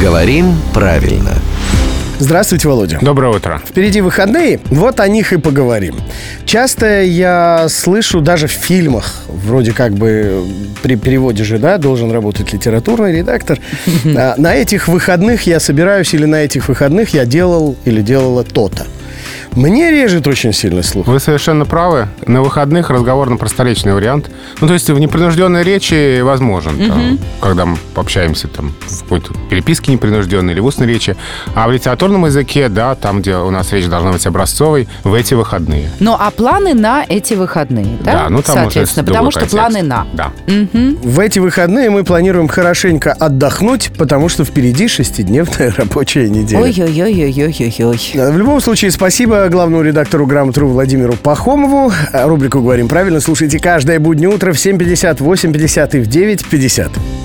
Говорим правильно. Здравствуйте, Володя. Доброе утро. Впереди выходные, вот о них и поговорим. Часто я слышу даже в фильмах, вроде как бы при переводе же, да, должен работать литературный редактор. А, На этих выходных я собираюсь или на этих выходных я делал или делала то-то. Мне режет очень сильно слух. Вы совершенно правы. На выходных разговор на просторечный вариант. Ну, то есть в непринужденной речи возможен, там, когда мы общаемся там, в какой-то переписке непринужденной или в устной речи. А в литературном языке, да, там, где у нас речь должна быть образцовой, в эти выходные. Ну, а планы на эти выходные, да? ну там Соответственно, уже потому что контекст. планы на. Да. В эти выходные мы планируем хорошенько отдохнуть, потому что впереди шестидневная рабочая неделя. Ой-ой-ой-ой-ой-ой. В любом случае, спасибо главному редактору «Грамотру» Владимиру Пахомову. Рубрику «Говорим правильно» слушайте каждое буднее утро в 7.50, 8.50 и в 9.50.